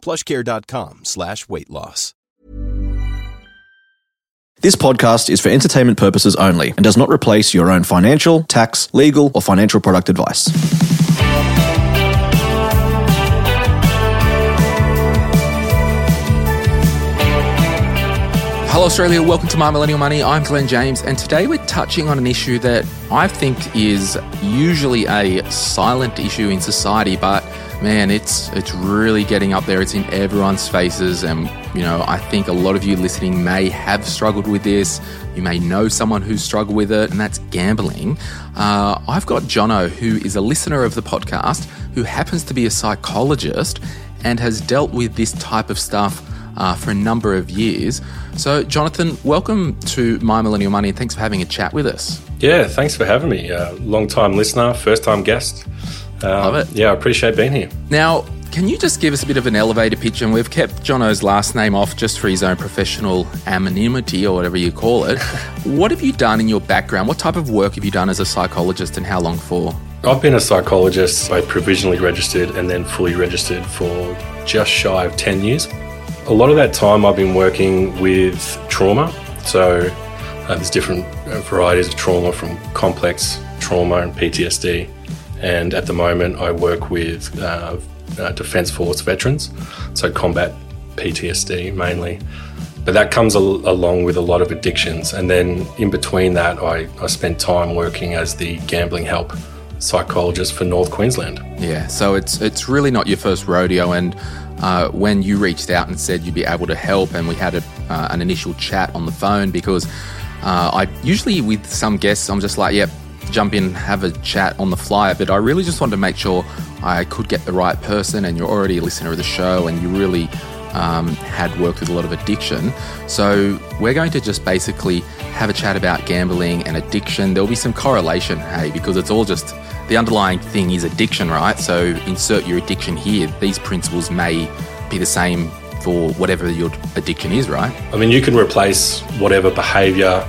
plushcare.com slash weight loss. This podcast is for entertainment purposes only and does not replace your own financial, tax, legal, or financial product advice. Hello, Australia. Welcome to My Millennial Money. I'm Glen James, and today we're touching on an issue that I think is usually a silent issue in society, but man, it's it's really getting up there. It's in everyone's faces, and you know, I think a lot of you listening may have struggled with this. You may know someone who's struggled with it, and that's gambling. Uh, I've got Jono, who is a listener of the podcast, who happens to be a psychologist and has dealt with this type of stuff uh, for a number of years. So, Jonathan, welcome to My Millennial Money, and thanks for having a chat with us. Yeah, thanks for having me. Uh, long time listener, first time guest. Uh, Love it. Yeah, I appreciate being here. Now, can you just give us a bit of an elevator pitch? And we've kept Jono's last name off just for his own professional anonymity or whatever you call it. what have you done in your background? What type of work have you done as a psychologist and how long for? I've been a psychologist, I provisionally registered and then fully registered for just shy of 10 years. A lot of that time I've been working with trauma. So uh, there's different varieties of trauma from complex trauma and PTSD. And at the moment, I work with uh, uh, Defence Force veterans, so combat PTSD mainly. But that comes al- along with a lot of addictions. And then in between that, I, I spent time working as the gambling help psychologist for North Queensland. Yeah, so it's it's really not your first rodeo. And uh, when you reached out and said you'd be able to help, and we had a, uh, an initial chat on the phone because uh, I usually with some guests I'm just like, yep, jump in, have a chat on the fly. But I really just wanted to make sure I could get the right person, and you're already a listener of the show, and you really um, had worked with a lot of addiction. So we're going to just basically have a chat about gambling and addiction. There'll be some correlation, hey, because it's all just the underlying thing is addiction, right? So insert your addiction here. These principles may be the same for whatever your addiction is, right? I mean, you can replace whatever behavior,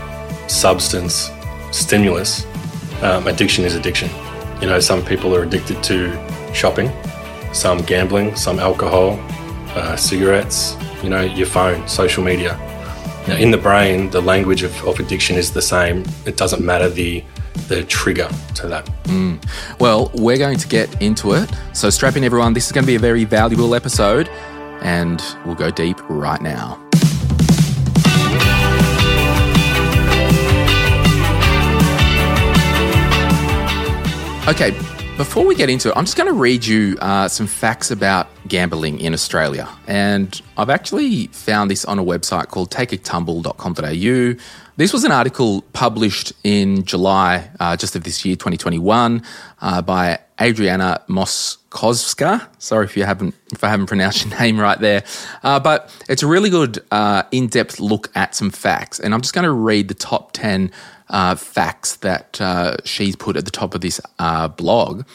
substance, stimulus. Um, addiction is addiction. You know, some people are addicted to shopping, some gambling, some alcohol, uh, cigarettes, you know, your phone, social media. Now, in the brain, the language of, of addiction is the same. It doesn't matter the the trigger to that. Mm. Well, we're going to get into it. So strap in, everyone. This is going to be a very valuable episode, and we'll go deep right now. Okay, before we get into it, I'm just going to read you uh, some facts about gambling in Australia. And I've actually found this on a website called takeatumble.com.au. This was an article published in July, uh, just of this year, 2021, uh, by Adriana Moskovska. Sorry if you haven't, if I haven't pronounced your name right there, uh, but it's a really good uh, in-depth look at some facts. And I'm just going to read the top ten uh, facts that uh, she's put at the top of this blog.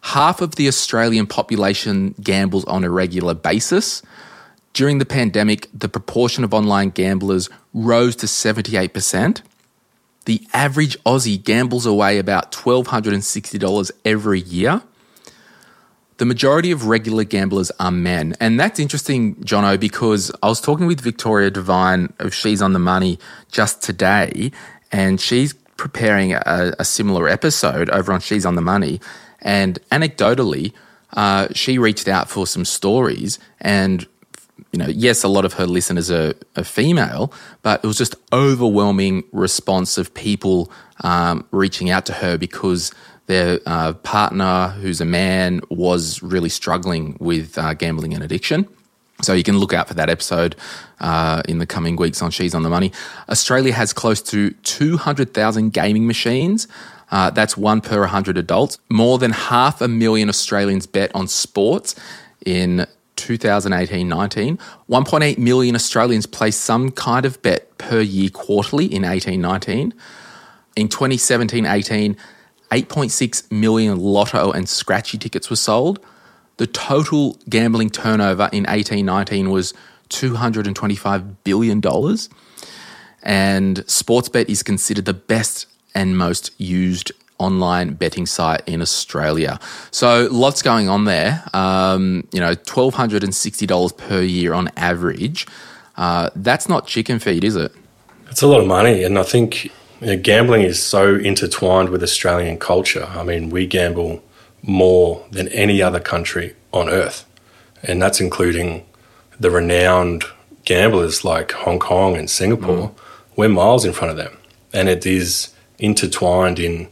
Half of the Australian population gambles on a regular basis. During the pandemic, the proportion of online gamblers rose to 78%. The average Aussie gambles away about $1,260 every year. The majority of regular gamblers are men. And that's interesting, Jono, because I was talking with Victoria Devine of She's on the Money just today, and she's preparing a, a similar episode over on She's on the Money. And anecdotally, uh, she reached out for some stories and you know, yes, a lot of her listeners are, are female, but it was just overwhelming response of people um, reaching out to her because their uh, partner, who's a man, was really struggling with uh, gambling and addiction. So you can look out for that episode uh, in the coming weeks on She's on the Money. Australia has close to 200,000 gaming machines. Uh, that's one per 100 adults. More than half a million Australians bet on sports in 2018 19. 1.8 million Australians placed some kind of bet per year quarterly in 18 19. In 2017 18, 8.6 million lotto and scratchy tickets were sold. The total gambling turnover in 18 19 was $225 billion. And Sportsbet is considered the best and most used online betting site in Australia. So lots going on there. Um, you know, twelve hundred and sixty dollars per year on average. Uh, that's not chicken feed, is it? It's a lot of money, and I think you know, gambling is so intertwined with Australian culture. I mean, we gamble more than any other country on earth, and that's including the renowned gamblers like Hong Kong and Singapore. Mm. We're miles in front of them, and it is intertwined in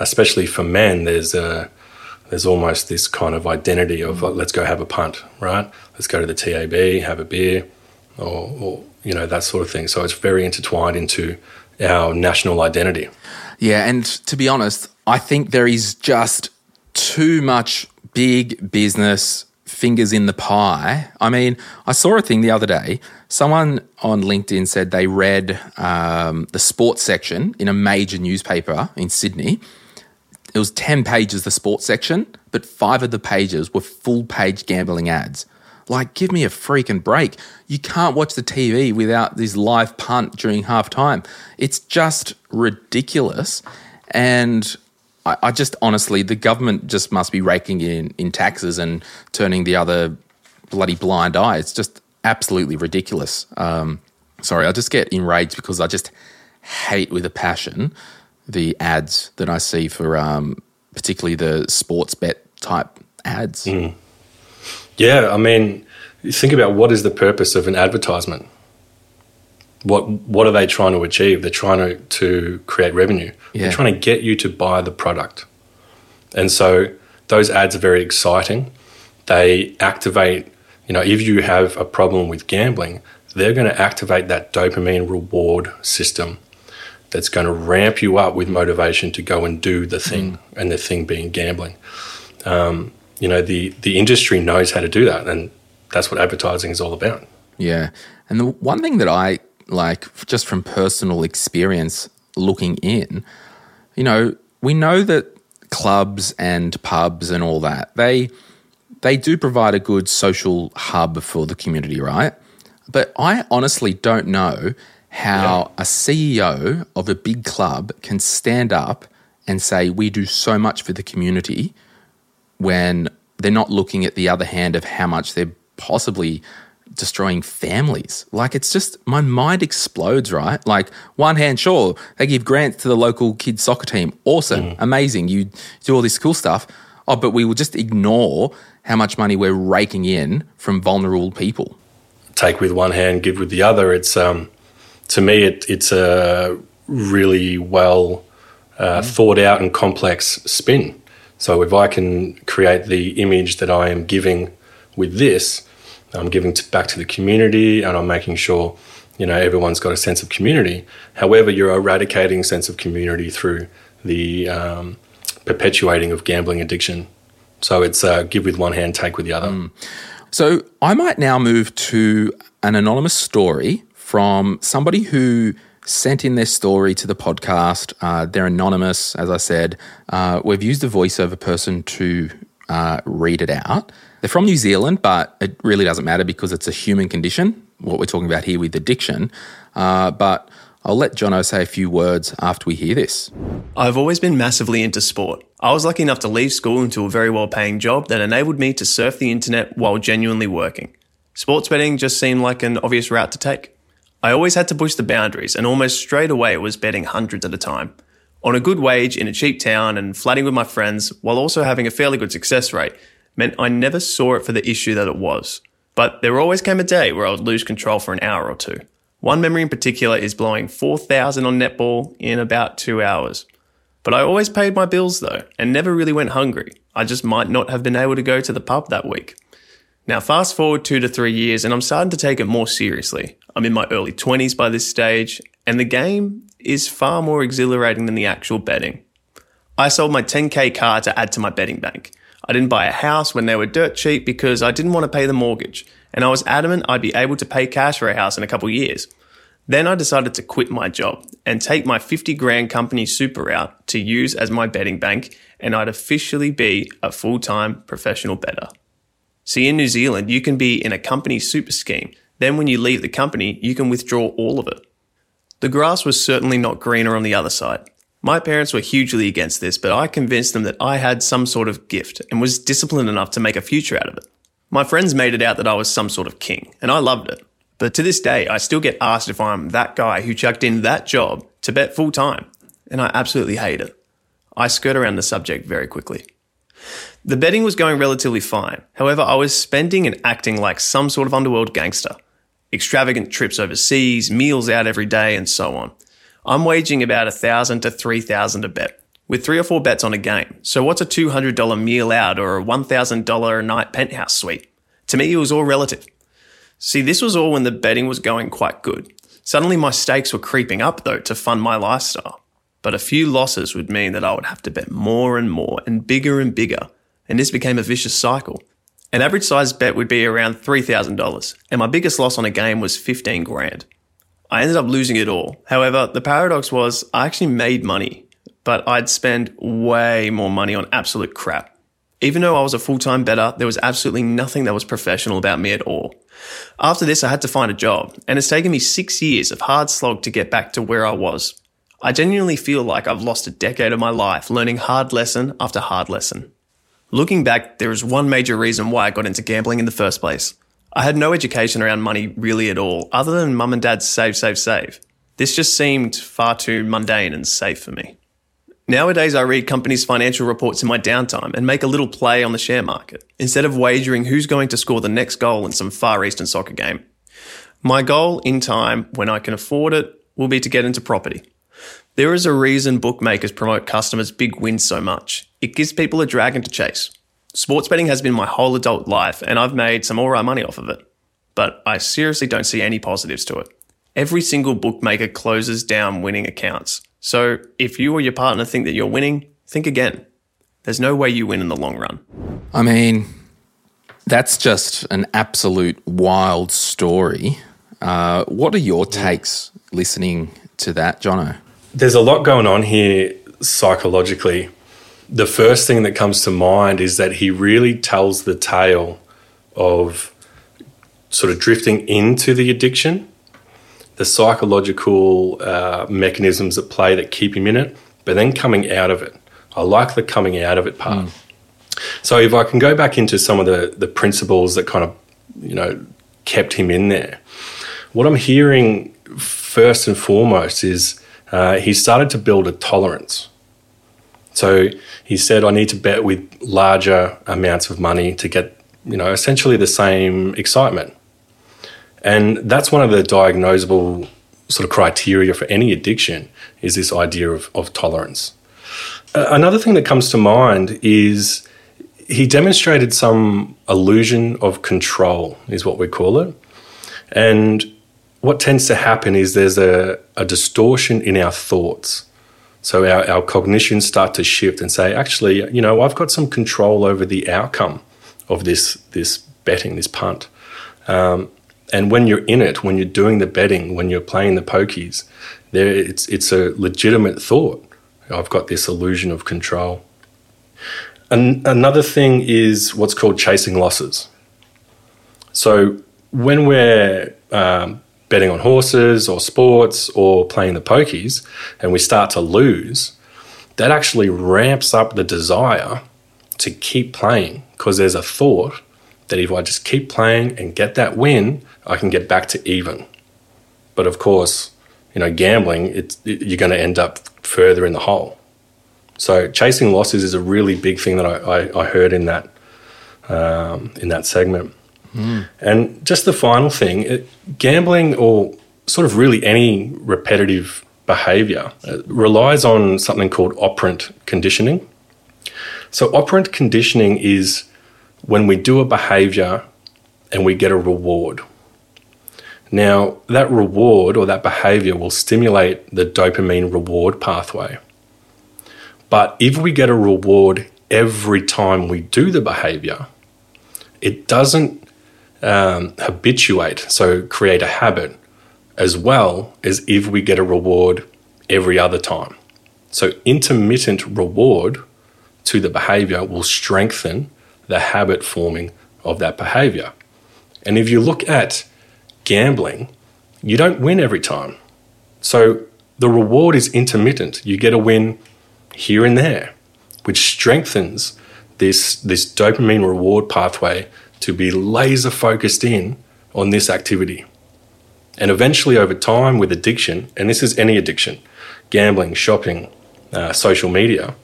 especially for men, there's a there's almost this kind of identity of like, let's go have a punt, right? Let's go to the TAB, have a beer, or, or you know that sort of thing. So it's very intertwined into our national identity. Yeah, and to be honest, I think there is just too much big business fingers in the pie. I mean, I saw a thing the other day. Someone on LinkedIn said they read um, the sports section in a major newspaper in Sydney it was 10 pages, the sports section, but five of the pages were full page gambling ads. Like, give me a freaking break. You can't watch the TV without this live punt during half time. It's just ridiculous. And I, I, just honestly, the government just must be raking in, in taxes and turning the other bloody blind eye. It's just absolutely ridiculous. Um, sorry, I just get enraged because I just hate with a passion the ads that I see for um, particularly the sports bet type ads. Mm. Yeah, I mean, think about what is the purpose of an advertisement. What what are they trying to achieve? They're trying to, to create revenue. Yeah. They're trying to get you to buy the product. And so those ads are very exciting. They activate, you know, if you have a problem with gambling, they're going to activate that dopamine reward system that's going to ramp you up with motivation to go and do the thing, mm. and the thing being gambling. Um, you know, the the industry knows how to do that, and that's what advertising is all about. Yeah, and the one thing that I like, just from personal experience looking in, you know, we know that clubs and pubs and all that they they do provide a good social hub for the community, right? But I honestly don't know how yeah. a CEO of a big club can stand up and say, We do so much for the community when they're not looking at the other hand of how much they're possibly destroying families. Like it's just my mind explodes, right? Like one hand, sure, they give grants to the local kids soccer team. Awesome, mm. amazing. You do all this cool stuff. Oh, but we will just ignore how much money we're raking in from vulnerable people. Take with one hand, give with the other. It's um to me, it, it's a really well uh, mm. thought out and complex spin. So if I can create the image that I am giving with this, I'm giving to, back to the community and I'm making sure you know everyone's got a sense of community. However, you're eradicating sense of community through the um, perpetuating of gambling addiction. So it's uh, give with one hand, take with the other. Mm. So I might now move to an anonymous story from somebody who sent in their story to the podcast. Uh, they're anonymous, as I said. Uh, we've used a voiceover person to uh, read it out. They're from New Zealand, but it really doesn't matter because it's a human condition, what we're talking about here with addiction. Uh, but I'll let Jono say a few words after we hear this. I've always been massively into sport. I was lucky enough to leave school into a very well paying job that enabled me to surf the internet while genuinely working. Sports betting just seemed like an obvious route to take. I always had to push the boundaries, and almost straight away it was betting hundreds at a time. On a good wage in a cheap town and flatting with my friends, while also having a fairly good success rate, meant I never saw it for the issue that it was. But there always came a day where I would lose control for an hour or two. One memory in particular is blowing 4,000 on netball in about two hours. But I always paid my bills though, and never really went hungry. I just might not have been able to go to the pub that week. Now, fast forward two to three years, and I'm starting to take it more seriously. I'm in my early 20s by this stage, and the game is far more exhilarating than the actual betting. I sold my 10k car to add to my betting bank. I didn't buy a house when they were dirt cheap because I didn't want to pay the mortgage, and I was adamant I'd be able to pay cash for a house in a couple years. Then I decided to quit my job and take my 50 grand company super out to use as my betting bank, and I'd officially be a full time professional bettor. See, in New Zealand, you can be in a company super scheme. Then, when you leave the company, you can withdraw all of it. The grass was certainly not greener on the other side. My parents were hugely against this, but I convinced them that I had some sort of gift and was disciplined enough to make a future out of it. My friends made it out that I was some sort of king, and I loved it. But to this day, I still get asked if I'm that guy who chucked in that job to bet full time, and I absolutely hate it. I skirt around the subject very quickly. The betting was going relatively fine. However, I was spending and acting like some sort of underworld gangster. Extravagant trips overseas, meals out every day, and so on. I'm waging about a thousand to three thousand a bet, with three or four bets on a game. So what's a $200 meal out or a $1,000 a night penthouse suite? To me, it was all relative. See, this was all when the betting was going quite good. Suddenly my stakes were creeping up though to fund my lifestyle. But a few losses would mean that I would have to bet more and more and bigger and bigger, and this became a vicious cycle. An average size bet would be around $3,000, and my biggest loss on a game was 15 grand. I ended up losing it all. However, the paradox was I actually made money, but I'd spend way more money on absolute crap. Even though I was a full time bettor, there was absolutely nothing that was professional about me at all. After this, I had to find a job, and it's taken me six years of hard slog to get back to where I was. I genuinely feel like I've lost a decade of my life learning hard lesson after hard lesson. Looking back, there is one major reason why I got into gambling in the first place. I had no education around money really at all, other than mum and dad's save, save, save. This just seemed far too mundane and safe for me. Nowadays, I read companies' financial reports in my downtime and make a little play on the share market, instead of wagering who's going to score the next goal in some Far Eastern soccer game. My goal in time, when I can afford it, will be to get into property. There is a reason bookmakers promote customers' big wins so much. It gives people a dragon to chase. Sports betting has been my whole adult life, and I've made some alright money off of it. But I seriously don't see any positives to it. Every single bookmaker closes down winning accounts. So if you or your partner think that you're winning, think again. There's no way you win in the long run. I mean, that's just an absolute wild story. Uh, what are your takes listening to that, Jono? There's a lot going on here psychologically the first thing that comes to mind is that he really tells the tale of sort of drifting into the addiction, the psychological uh, mechanisms at play that keep him in it, but then coming out of it. I like the coming out of it part. Mm. So if I can go back into some of the the principles that kind of you know kept him in there, what I'm hearing first and foremost is uh, he started to build a tolerance so he said, I need to bet with larger amounts of money to get, you know, essentially the same excitement. And that's one of the diagnosable sort of criteria for any addiction is this idea of, of tolerance. Another thing that comes to mind is he demonstrated some illusion of control, is what we call it. And what tends to happen is there's a, a distortion in our thoughts. So our, our cognitions start to shift and say, actually, you know, I've got some control over the outcome of this this betting, this punt. Um, and when you're in it, when you're doing the betting, when you're playing the pokies, there it's it's a legitimate thought. I've got this illusion of control. And another thing is what's called chasing losses. So when we're um, betting on horses or sports or playing the pokies and we start to lose, that actually ramps up the desire to keep playing because there's a thought that if I just keep playing and get that win, I can get back to even. But of course, you know, gambling, it, you're going to end up further in the hole. So chasing losses is a really big thing that I, I, I heard in that um, in that segment. Mm. And just the final thing it, gambling or sort of really any repetitive behavior uh, relies on something called operant conditioning. So, operant conditioning is when we do a behavior and we get a reward. Now, that reward or that behavior will stimulate the dopamine reward pathway. But if we get a reward every time we do the behavior, it doesn't um, habituate, so create a habit, as well as if we get a reward every other time. So, intermittent reward to the behavior will strengthen the habit forming of that behavior. And if you look at gambling, you don't win every time. So, the reward is intermittent. You get a win here and there, which strengthens this, this dopamine reward pathway to be laser focused in on this activity. And eventually, over time, with addiction, and this is any addiction gambling, shopping, uh, social media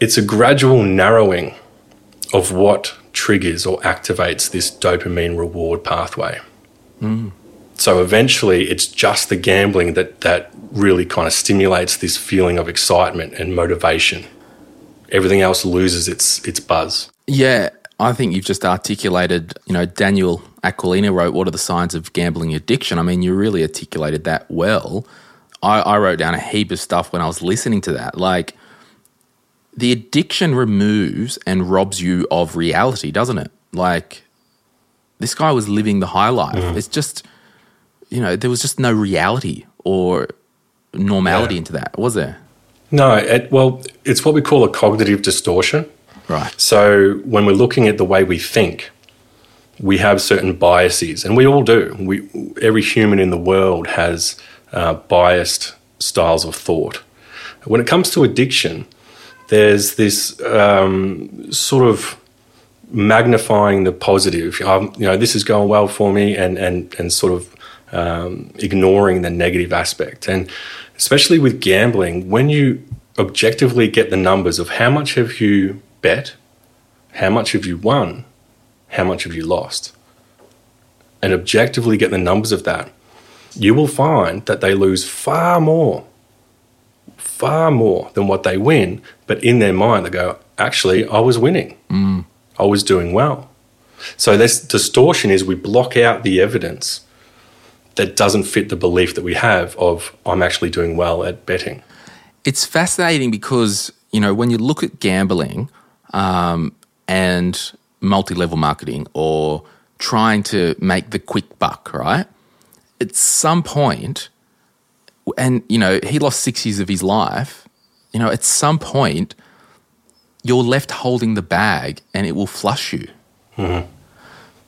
it's a gradual narrowing of what triggers or activates this dopamine reward pathway. Mm. So eventually, it's just the gambling that, that really kind of stimulates this feeling of excitement and motivation. Everything else loses its, its buzz. Yeah, I think you've just articulated, you know, Daniel Aquilina wrote, What are the signs of gambling addiction? I mean, you really articulated that well. I, I wrote down a heap of stuff when I was listening to that. Like, the addiction removes and robs you of reality, doesn't it? Like, this guy was living the high life. Mm. It's just, you know, there was just no reality or normality yeah. into that, was there? No, it, well, it's what we call a cognitive distortion. Right. So when we're looking at the way we think, we have certain biases, and we all do. We every human in the world has uh, biased styles of thought. When it comes to addiction, there's this um, sort of magnifying the positive. Um, you know, this is going well for me, and and and sort of um, ignoring the negative aspect. And especially with gambling, when you objectively get the numbers of how much have you bet, how much have you won, how much have you lost, and objectively get the numbers of that, you will find that they lose far more, far more than what they win. But in their mind, they go, actually, I was winning. Mm. I was doing well. So this distortion is we block out the evidence that doesn't fit the belief that we have of I'm actually doing well at betting. It's fascinating because, you know, when you look at gambling, um, and multi level marketing or trying to make the quick buck, right? At some point, and you know, he lost six years of his life, you know, at some point, you're left holding the bag and it will flush you. Mm-hmm.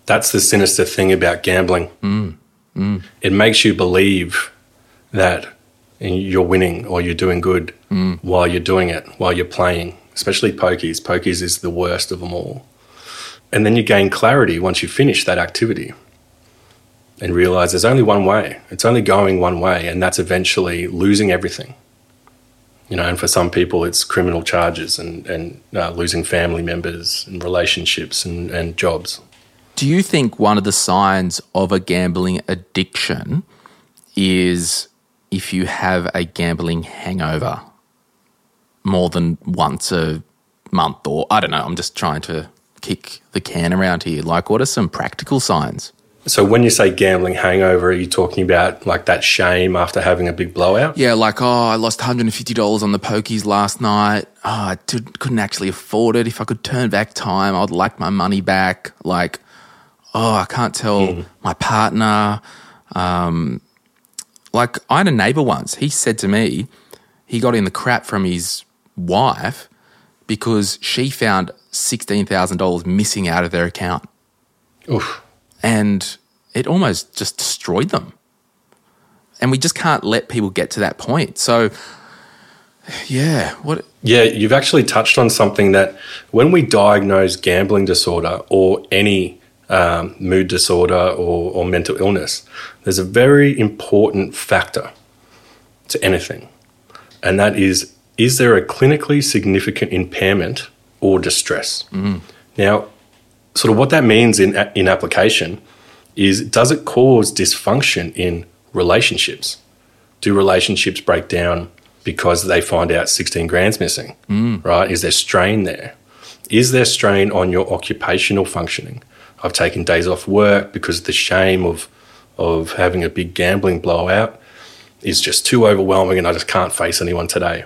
That's the sinister thing about gambling. Mm. Mm. It makes you believe that you're winning or you're doing good mm. while you're doing it, while you're playing especially pokies. Pokies is the worst of them all. And then you gain clarity once you finish that activity and realize there's only one way. It's only going one way, and that's eventually losing everything. You know, and for some people, it's criminal charges and, and uh, losing family members and relationships and, and jobs. Do you think one of the signs of a gambling addiction is if you have a gambling hangover? More than once a month, or I don't know. I'm just trying to kick the can around here. Like, what are some practical signs? So, when you say gambling hangover, are you talking about like that shame after having a big blowout? Yeah, like, oh, I lost $150 on the pokies last night. Oh, I did, couldn't actually afford it. If I could turn back time, I'd like my money back. Like, oh, I can't tell mm. my partner. Um, like, I had a neighbor once. He said to me, he got in the crap from his wife because she found $16,000 missing out of their account. Oof. And it almost just destroyed them. And we just can't let people get to that point. So, yeah, what? Yeah, you've actually touched on something that when we diagnose gambling disorder or any um, mood disorder or, or mental illness, there's a very important factor to anything, and that is is there a clinically significant impairment or distress? Mm. Now, sort of what that means in, in application is does it cause dysfunction in relationships? Do relationships break down because they find out 16 grand's missing? Mm. Right? Is there strain there? Is there strain on your occupational functioning? I've taken days off work because the shame of of having a big gambling blowout is just too overwhelming and I just can't face anyone today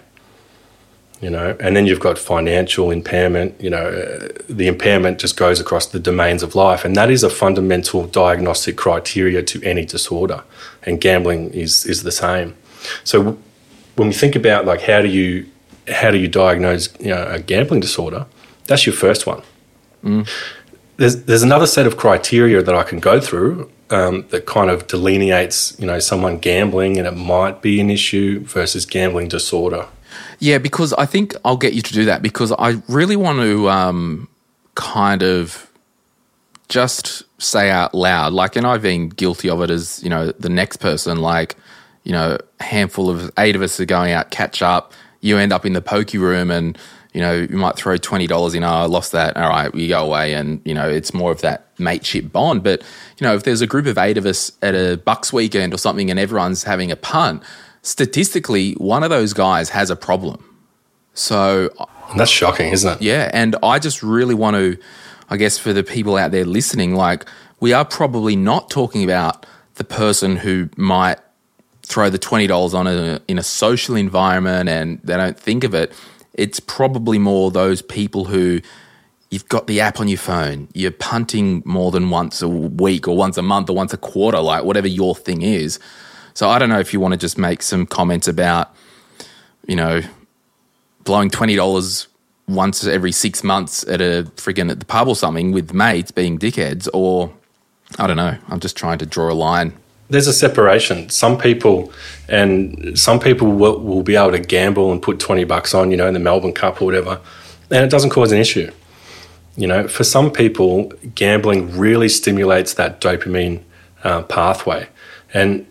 you know, and then you've got financial impairment. You know, uh, the impairment just goes across the domains of life, and that is a fundamental diagnostic criteria to any disorder. And gambling is is the same. So when we think about like how do you how do you diagnose you know, a gambling disorder, that's your first one. Mm. There's there's another set of criteria that I can go through um, that kind of delineates you know someone gambling and it might be an issue versus gambling disorder. Yeah, because I think I'll get you to do that because I really want to um, kind of just say out loud, like, and I've been guilty of it as, you know, the next person, like, you know, a handful of eight of us are going out, catch up. You end up in the pokey room and, you know, you might throw $20 in, oh, I lost that. All right, we go away. And, you know, it's more of that mateship bond. But, you know, if there's a group of eight of us at a Bucks weekend or something and everyone's having a punt, statistically, one of those guys has a problem. So that's shocking, isn't it? Yeah. And I just really want to, I guess, for the people out there listening, like, we are probably not talking about the person who might throw the $20 on a, in a social environment and they don't think of it. It's probably more those people who you've got the app on your phone, you're punting more than once a week or once a month or once a quarter, like whatever your thing is. So I don't know if you want to just make some comments about, you know, blowing twenty dollars once every six months at a friggin' at the pub or something with mates being dickheads, or I don't know. I'm just trying to draw a line. There's a separation. Some people and some people will, will be able to gamble and put twenty bucks on, you know, in the Melbourne Cup or whatever, and it doesn't cause an issue. You know, for some people, gambling really stimulates that dopamine uh, pathway, and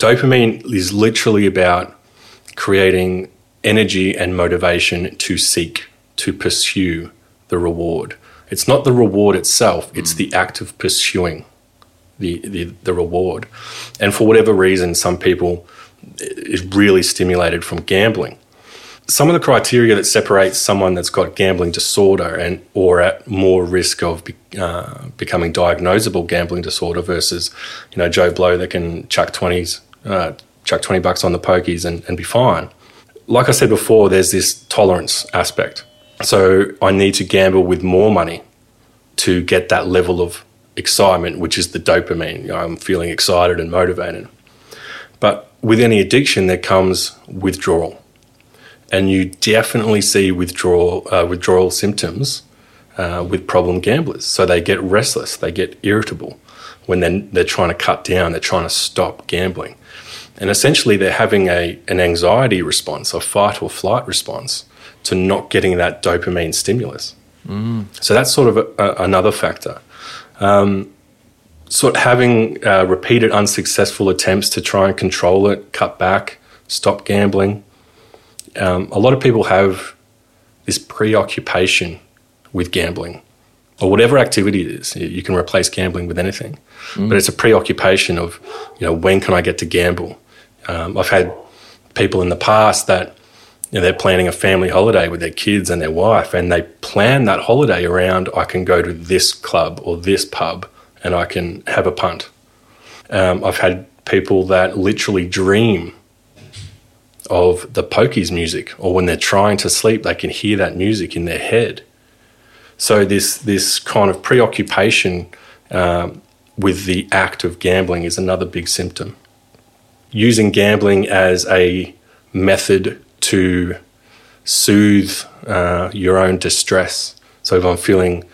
dopamine is literally about creating energy and motivation to seek, to pursue the reward. It's not the reward itself, it's mm. the act of pursuing the, the, the reward. And for whatever reason, some people is really stimulated from gambling. Some of the criteria that separates someone that's got gambling disorder and or at more risk of be, uh, becoming diagnosable gambling disorder versus, you know, Joe Blow that can chuck twenties uh, chuck 20 bucks on the pokies and, and be fine. Like I said before, there's this tolerance aspect. So I need to gamble with more money to get that level of excitement, which is the dopamine. You know, I'm feeling excited and motivated. But with any addiction, there comes withdrawal. And you definitely see withdrawal, uh, withdrawal symptoms uh, with problem gamblers. So they get restless, they get irritable when they're, they're trying to cut down, they're trying to stop gambling. And essentially, they're having a, an anxiety response, a fight or flight response to not getting that dopamine stimulus. Mm. So that's sort of a, a, another factor. Um, sort of having uh, repeated unsuccessful attempts to try and control it, cut back, stop gambling. Um, a lot of people have this preoccupation with gambling or whatever activity it is. You can replace gambling with anything, mm. but it's a preoccupation of, you know, when can I get to gamble? Um, I've had people in the past that you know, they're planning a family holiday with their kids and their wife, and they plan that holiday around I can go to this club or this pub and I can have a punt. Um, I've had people that literally dream of the pokies music, or when they're trying to sleep, they can hear that music in their head. So this this kind of preoccupation um, with the act of gambling is another big symptom using gambling as a method to soothe uh, your own distress. So if I'm feeling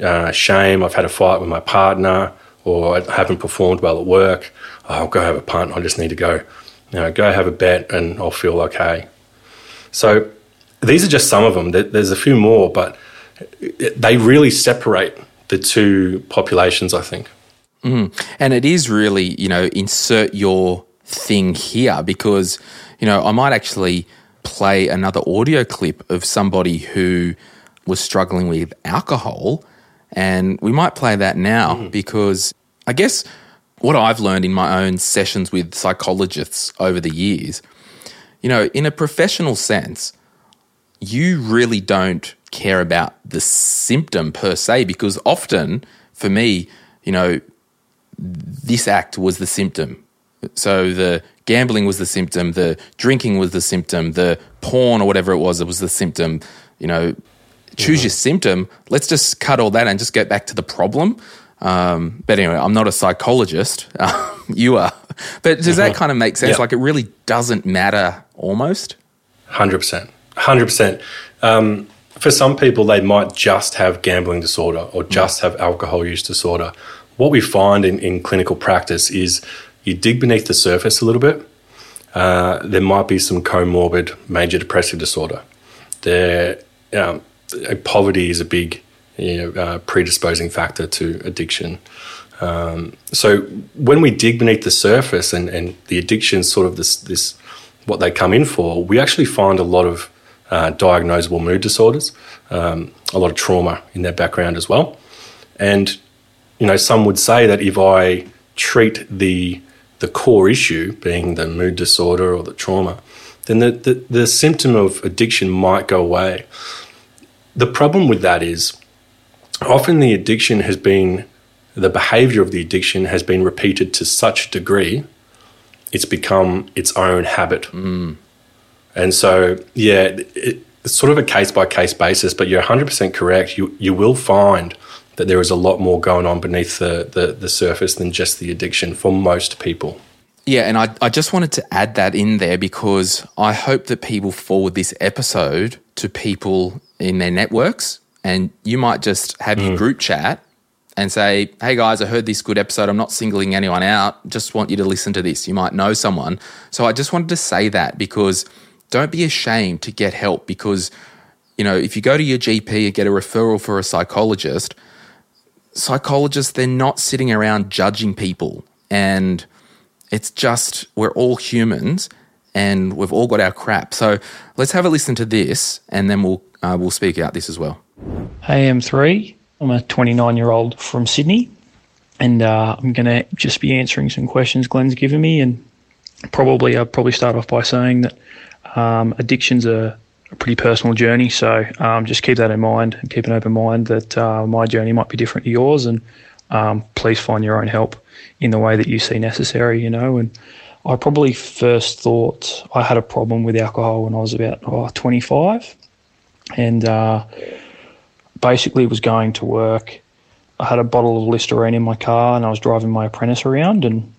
uh, shame, I've had a fight with my partner, or I haven't performed well at work, I'll go have a punt. I just need to go, you know, go have a bet, and I'll feel okay. So these are just some of them. There's a few more, but they really separate the two populations. I think. Mm. And it is really, you know, insert your thing here because, you know, I might actually play another audio clip of somebody who was struggling with alcohol. And we might play that now mm. because I guess what I've learned in my own sessions with psychologists over the years, you know, in a professional sense, you really don't care about the symptom per se because often for me, you know, this act was the symptom So the gambling was the symptom, the drinking was the symptom, the porn or whatever it was, it was the symptom. You know, choose your symptom. Let's just cut all that and just get back to the problem. Um, but anyway, I'm not a psychologist. you are. But does that kind of make sense? Yeah. Like it really doesn't matter almost? Hundred percent, hundred percent. Um, For some people, they might just have gambling disorder or just have alcohol use disorder. What we find in, in clinical practice is you dig beneath the surface a little bit. Uh, there might be some comorbid major depressive disorder. There, um, poverty is a big you know, uh, predisposing factor to addiction. Um, so when we dig beneath the surface and, and the addiction sort of this, this what they come in for, we actually find a lot of uh, diagnosable mood disorders, um, a lot of trauma in their background as well. And, you know, some would say that if I treat the, the core issue, being the mood disorder or the trauma, then the, the, the symptom of addiction might go away. The problem with that is often the addiction has been, the behavior of the addiction has been repeated to such a degree, it's become its own habit. Mm. And so, yeah, it, it's sort of a case by case basis, but you're 100% correct. You, you will find that there is a lot more going on beneath the, the, the surface than just the addiction for most people. Yeah, and I, I just wanted to add that in there because I hope that people forward this episode to people in their networks. And you might just have your mm. group chat and say, hey guys, I heard this good episode. I'm not singling anyone out. Just want you to listen to this. You might know someone. So I just wanted to say that because don't be ashamed to get help because, you know, if you go to your GP and get a referral for a psychologist, psychologists, they're not sitting around judging people. And it's just, we're all humans and we've all got our crap. So let's have a listen to this and then we'll, uh, we'll speak out this as well. Hey, M3. I'm a 29 year old from Sydney, and uh, I'm going to just be answering some questions Glen's given me. And probably, I'll probably start off by saying that um, addiction's a, a pretty personal journey. So um, just keep that in mind and keep an open mind that uh, my journey might be different to yours. And um, please find your own help in the way that you see necessary, you know. And I probably first thought I had a problem with alcohol when I was about oh, 25. And uh, basically was going to work. I had a bottle of Listerine in my car, and I was driving my apprentice around, and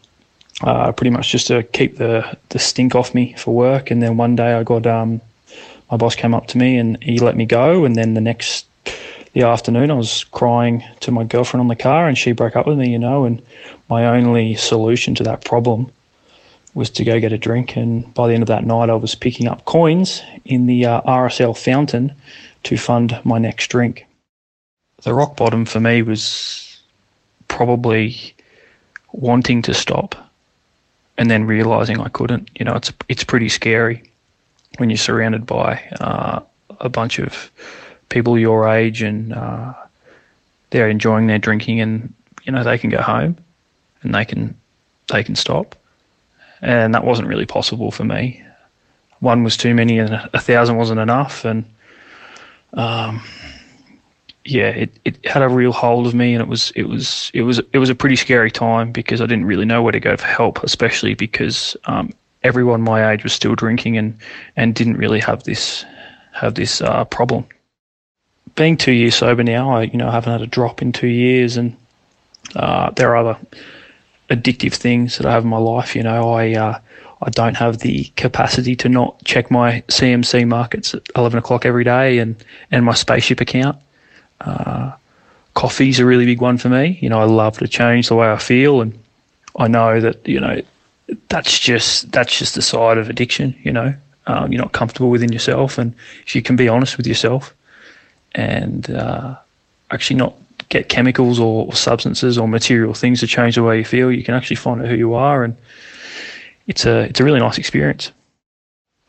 uh, pretty much just to keep the the stink off me for work. And then one day I got um, my boss came up to me and he let me go. And then the next the afternoon I was crying to my girlfriend on the car, and she broke up with me, you know. And my only solution to that problem was to go get a drink. And by the end of that night, I was picking up coins in the uh, RSL fountain to fund my next drink. The rock bottom for me was probably wanting to stop and then realizing I couldn't. You know, it's it's pretty scary when you're surrounded by uh, a bunch of people your age and uh, they're enjoying their drinking and you know they can go home and they can they can stop. And that wasn't really possible for me. One was too many and a thousand wasn't enough and um, yeah, it, it had a real hold of me, and it was it was it was it was a pretty scary time because I didn't really know where to go for help, especially because um, everyone my age was still drinking and and didn't really have this have this uh, problem. Being two years sober now, I you know haven't had a drop in two years, and uh, there are other addictive things that I have in my life. You know, I uh, I don't have the capacity to not check my CMC markets at eleven o'clock every day, and and my spaceship account. Uh, coffee's a really big one for me. You know, I love to change the way I feel, and I know that you know that's just that's just the side of addiction. You know, um, you're not comfortable within yourself, and if you can be honest with yourself, and uh, actually not get chemicals or, or substances or material things to change the way you feel, you can actually find out who you are, and it's a it's a really nice experience.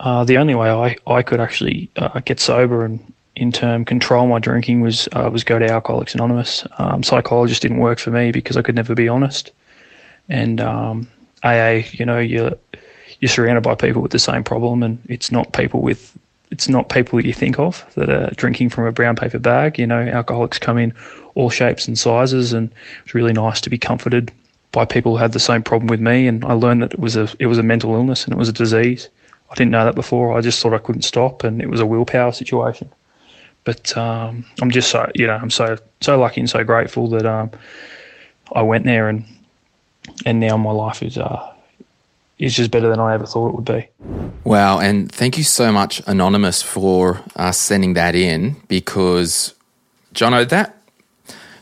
Uh, the only way I, I could actually uh, get sober and in term control my drinking was uh, was go to Alcoholics Anonymous. Um, psychologist didn't work for me because I could never be honest. And um, AA, you know, you're you're surrounded by people with the same problem, and it's not people with it's not people that you think of that are drinking from a brown paper bag. You know, alcoholics come in all shapes and sizes, and it's really nice to be comforted by people who had the same problem with me, and I learned that it was a it was a mental illness and it was a disease. I didn't know that before. I just thought I couldn't stop, and it was a willpower situation. But um, I'm just so you know I'm so so lucky and so grateful that um, I went there, and and now my life is uh, is just better than I ever thought it would be. Wow, and thank you so much, Anonymous, for uh, sending that in because, Jono, that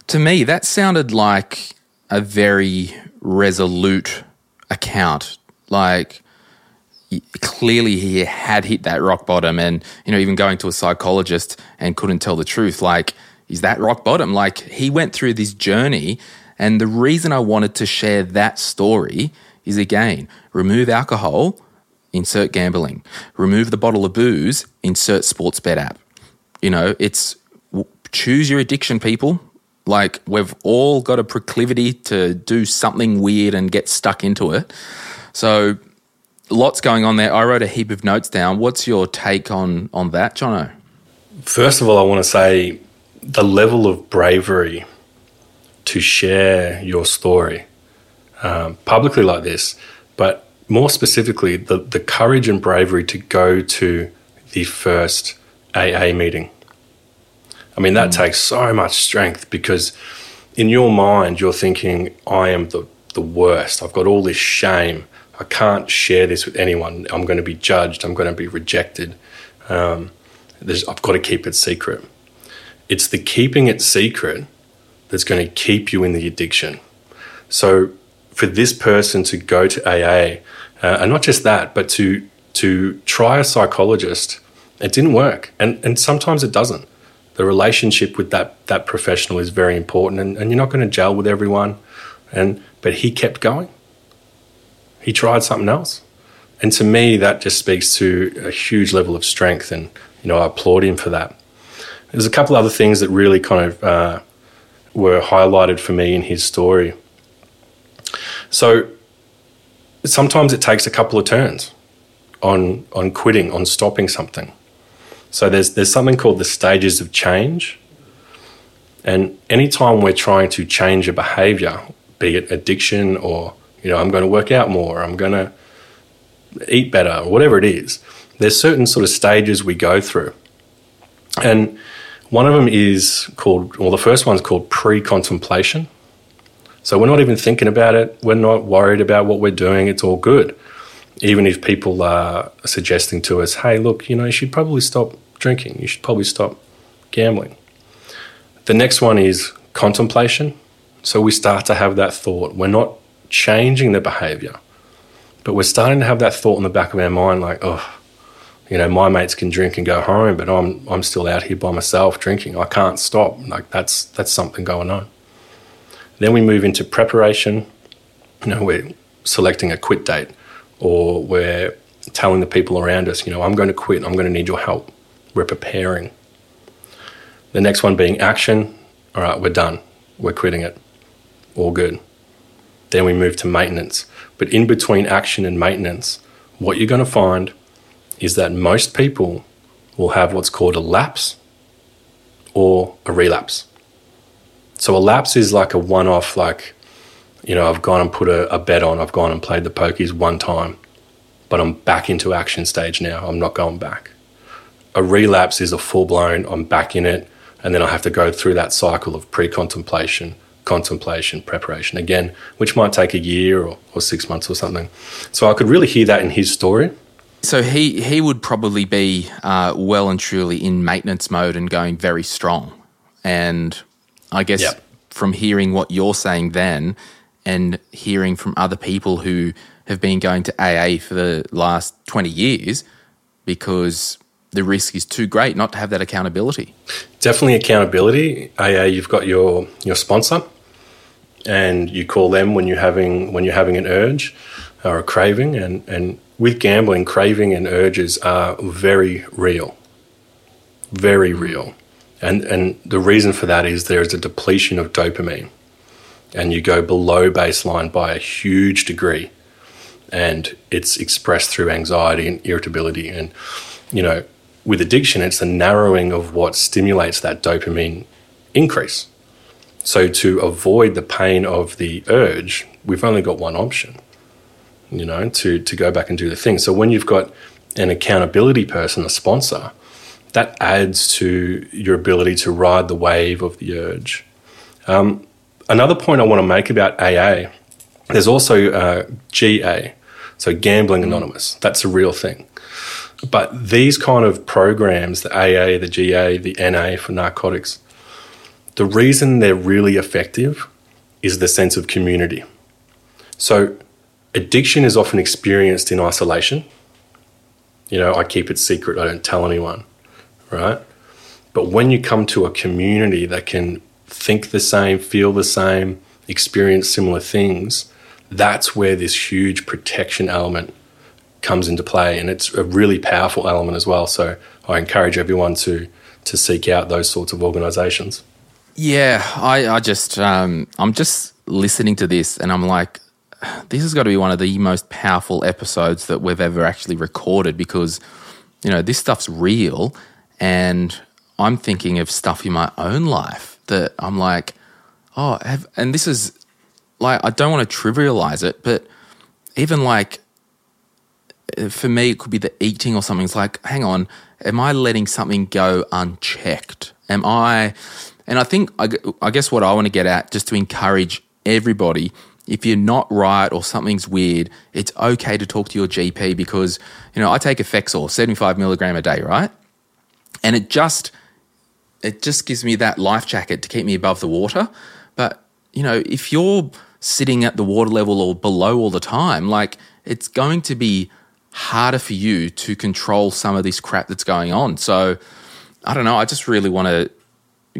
to me that sounded like a very resolute account. Like clearly he had hit that rock bottom and you know even going to a psychologist and couldn't tell the truth like is that rock bottom like he went through this journey and the reason I wanted to share that story is again remove alcohol insert gambling remove the bottle of booze insert sports bet app you know it's choose your addiction people like we've all got a proclivity to do something weird and get stuck into it. So lots going on there. I wrote a heap of notes down. What's your take on on that, Jono? First of all, I want to say the level of bravery to share your story um, publicly like this, but more specifically, the, the courage and bravery to go to the first AA meeting I mean, that mm. takes so much strength because in your mind, you're thinking, I am the, the worst. I've got all this shame. I can't share this with anyone. I'm going to be judged. I'm going to be rejected. Um, I've got to keep it secret. It's the keeping it secret that's going to keep you in the addiction. So, for this person to go to AA, uh, and not just that, but to to try a psychologist, it didn't work, and and sometimes it doesn't the relationship with that that professional is very important, and, and you're not going to gel with everyone. And but he kept going. He tried something else, and to me that just speaks to a huge level of strength, and you know I applaud him for that. There's a couple other things that really kind of uh, were highlighted for me in his story. So sometimes it takes a couple of turns on on quitting, on stopping something. So there's there's something called the stages of change. And anytime we're trying to change a behavior, be it addiction or, you know, I'm going to work out more, I'm going to eat better, or whatever it is, there's certain sort of stages we go through. And one of them is called, well, the first one's called pre contemplation. So we're not even thinking about it. We're not worried about what we're doing. It's all good. Even if people are suggesting to us, hey, look, you know, you should probably stop drinking. You should probably stop gambling. The next one is contemplation. So we start to have that thought. We're not changing the behavior, but we're starting to have that thought in the back of our mind like, oh, you know, my mates can drink and go home, but I'm I'm still out here by myself drinking. I can't stop. Like that's that's something going on. Then we move into preparation. You know, we're selecting a quit date or we're telling the people around us, you know, I'm going to quit, I'm going to need your help we're preparing. The next one being action. All right, we're done. We're quitting it. All good. Then we move to maintenance. But in between action and maintenance, what you're going to find is that most people will have what's called a lapse or a relapse. So a lapse is like a one off, like, you know, I've gone and put a, a, bet on, I've gone and played the pokies one time, but I'm back into action stage now. I'm not going back a relapse is a full blown, I'm back in it, and then I have to go through that cycle of pre contemplation, contemplation, preparation again, which might take a year or, or six months or something. So I could really hear that in his story. So he, he would probably be uh, well and truly in maintenance mode and going very strong. And I guess yep. from hearing what you're saying then and hearing from other people who have been going to AA for the last 20 years, because the risk is too great not to have that accountability. Definitely accountability. AA, you've got your your sponsor, and you call them when you're having when you're having an urge or a craving, and and with gambling, craving and urges are very real, very mm. real, and and the reason for that is there is a depletion of dopamine, and you go below baseline by a huge degree, and it's expressed through anxiety and irritability. And you know with addiction, it's the narrowing of what stimulates that dopamine increase. So to avoid the pain of the urge, we've only got one option, you know, to, to go back and do the thing. So when you've got an accountability person, a sponsor, that adds to your ability to ride the wave of the urge. Um, another point I want to make about AA, there's also uh, GA, so Gambling Anonymous. That's a real thing. But these kind of programs, the AA, the GA, the NA for narcotics, the reason they're really effective is the sense of community. So, addiction is often experienced in isolation. You know, I keep it secret, I don't tell anyone, right? But when you come to a community that can think the same, feel the same, experience similar things, that's where this huge protection element comes into play. And it's a really powerful element as well. So I encourage everyone to, to seek out those sorts of organizations. Yeah, I, I just, um, I'm just listening to this and I'm like, this has got to be one of the most powerful episodes that we've ever actually recorded because, you know, this stuff's real. And I'm thinking of stuff in my own life that I'm like, oh, have, and this is like, I don't want to trivialize it, but even like, for me, it could be the eating or something. It's like, hang on, am I letting something go unchecked? Am I, and I think, I, I guess what I want to get at, just to encourage everybody, if you're not right or something's weird, it's okay to talk to your GP because, you know, I take Effexor, 75 milligram a day, right? And it just, it just gives me that life jacket to keep me above the water. But, you know, if you're sitting at the water level or below all the time, like it's going to be harder for you to control some of this crap that's going on. So, I don't know. I just really want to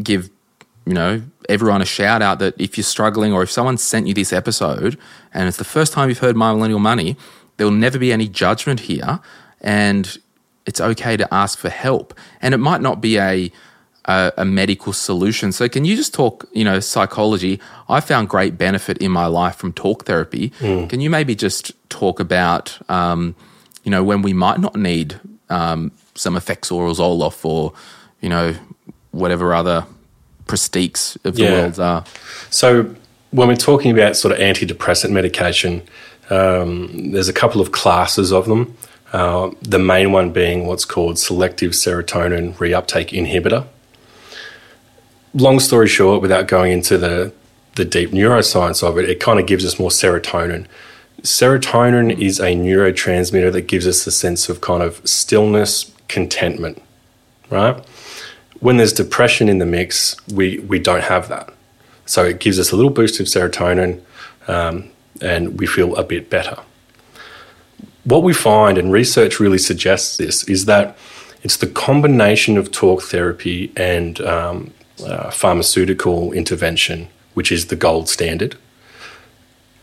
give you know, everyone a shout out that if you're struggling or if someone sent you this episode and it's the first time you've heard My Millennial Money, there will never be any judgment here. And it's okay to ask for help. And it might not be a, a, a medical solution. So, can you just talk, you know, psychology? I found great benefit in my life from talk therapy. Mm. Can you maybe just talk about, um, you know, when we might not need um, some Effexor or Zoloft or, you know, whatever other Pristiqs of the yeah. world are. So when we're talking about sort of antidepressant medication, um, there's a couple of classes of them. Uh, the main one being what's called selective serotonin reuptake inhibitor. Long story short, without going into the, the deep neuroscience of it, it kind of gives us more serotonin. Serotonin is a neurotransmitter that gives us the sense of kind of stillness, contentment, right? When there's depression in the mix, we, we don't have that. So it gives us a little boost of serotonin um, and we feel a bit better. What we find, and research really suggests this, is that it's the combination of talk therapy and um, uh, pharmaceutical intervention which is the gold standard.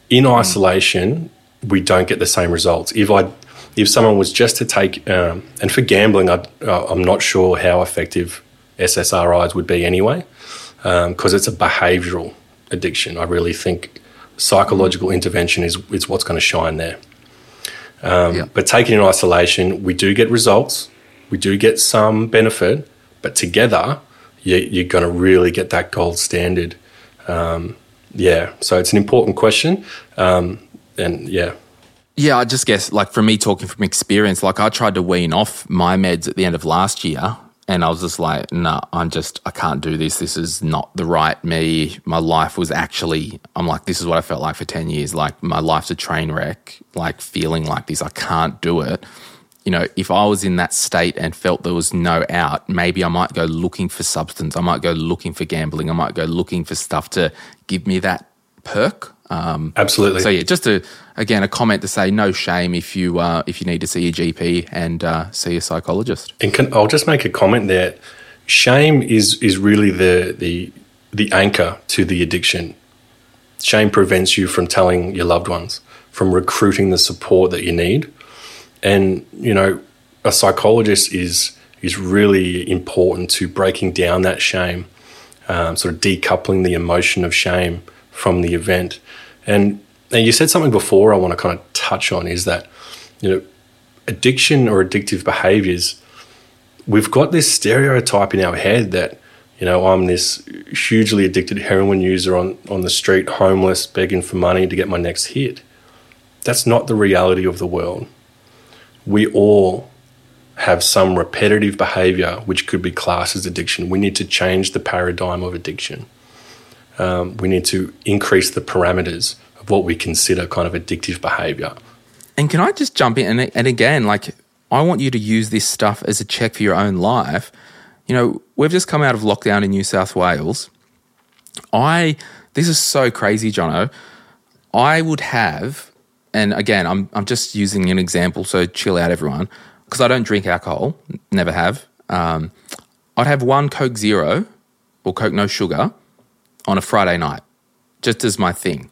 In isolation, we don't get the same results. If I if someone was just to take, um, and for gambling, I, am not sure how effective SSRIs would be anyway, because um, it's a behavioural addiction. I really think psychological intervention is, is what's going to shine there. Um, yeah. But taken in isolation, we do get results, we do get some benefit, but together, you, are going to really get that gold standard. Um, yeah, so it's an important question. Um, and yeah. Yeah, I just guess, like for me, talking from experience, like I tried to wean off my meds at the end of last year and I was just like, no, I'm just, I can't do this. This is not the right me. My life was actually, I'm like, this is what I felt like for 10 years. Like, my life's a train wreck, like feeling like this. I can't do it. You know, if I was in that state and felt there was no out, maybe I might go looking for substance. I might go looking for gambling. I might go looking for stuff to give me that perk. Um, Absolutely. So, yeah, just to, again, a comment to say no shame if you uh, if you need to see a GP and uh, see a psychologist. And can, I'll just make a comment there. Shame is is really the the the anchor to the addiction. Shame prevents you from telling your loved ones, from recruiting the support that you need, and you know a psychologist is is really important to breaking down that shame, um, sort of decoupling the emotion of shame from the event, and and you said something before I want to kind of touch on is that, you know, addiction or addictive behaviors, we've got this stereotype in our head that You know, I'm this hugely addicted heroin user on, on the street, homeless, begging for money to get my next hit. That's not the reality of the world. We all have some repetitive behavior which could be classed as addiction. We need to change the paradigm of addiction. Um, we need to increase the parameters of what we consider kind of addictive behavior. And can I just jump in? And, and again, like, I want you to use this stuff as a check for your own life. You know, we've just come out of lockdown in New South Wales. I, this is so crazy, Jono. I would have, and again, I'm, I'm just using an example, so chill out, everyone because I don't drink alcohol, never have. Um, I'd have one Coke Zero or Coke No Sugar on a Friday night, just as my thing.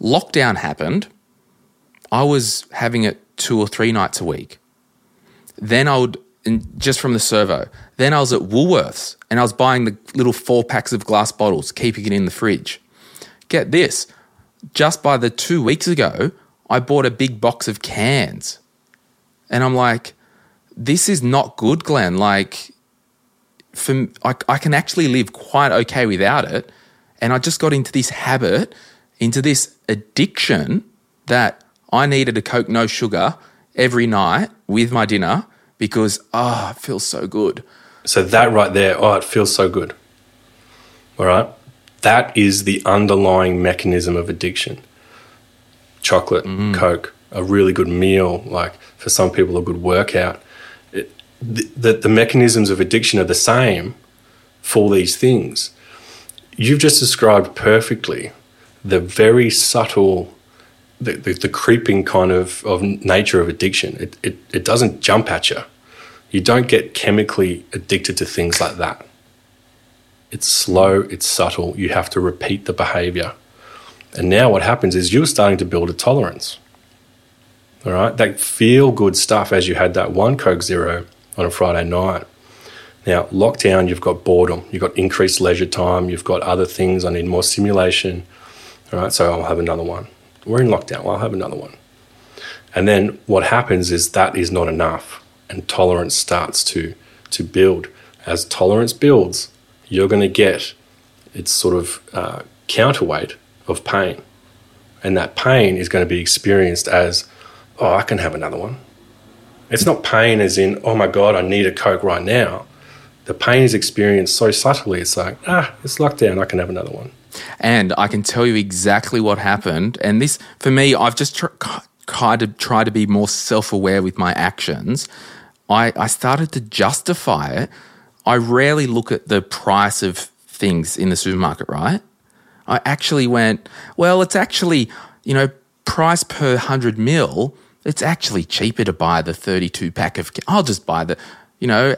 Lockdown happened. I was having it two or three nights a week. Then I would, just from the servo, then I was at Woolworths and I was buying the little four packs of glass bottles, keeping it in the fridge. Get this, just by the two weeks ago, I bought a big box of cans and I'm like, this is not good, Glen. Like, for, I, I can actually live quite okay without it. And I just got into this habit, into this addiction that I needed a Coke no sugar every night with my dinner because, oh, it feels so good. So that right there, oh, it feels so good. All right. That is the underlying mechanism of addiction. Chocolate, mm. Coke, a really good meal, like for some people, a good workout. It, the, the, the mechanisms of addiction are the same for these things. You've just described perfectly the very subtle, the, the, the, creeping kind of, of nature of addiction. It, it, it doesn't jump at you. You don't get chemically addicted to things like that. It's slow, it's subtle. You have to repeat the behavior. And now what happens is you're starting to build a tolerance. All right, that feel good stuff as you had that one Coke Zero on a Friday night. Now, lockdown, you've got boredom, you've got increased leisure time, you've got other things. I need more stimulation. All right, so I'll have another one. We're in lockdown, well, I'll have another one. And then what happens is that is not enough, and tolerance starts to, to build. As tolerance builds, you're going to get its sort of uh, counterweight of pain. And that pain is going to be experienced as oh, I can have another one. It's not pain as in, oh my God, I need a Coke right now. The pain is experienced so subtly. It's like, ah, it's lockdown, I can have another one. And I can tell you exactly what happened. And this, for me, I've just tr- tried to try to be more self aware with my actions. I, I started to justify it. I rarely look at the price of things in the supermarket, right? I actually went, well, it's actually, you know, price per 100 mil it's actually cheaper to buy the 32 pack of. I'll just buy the. You know,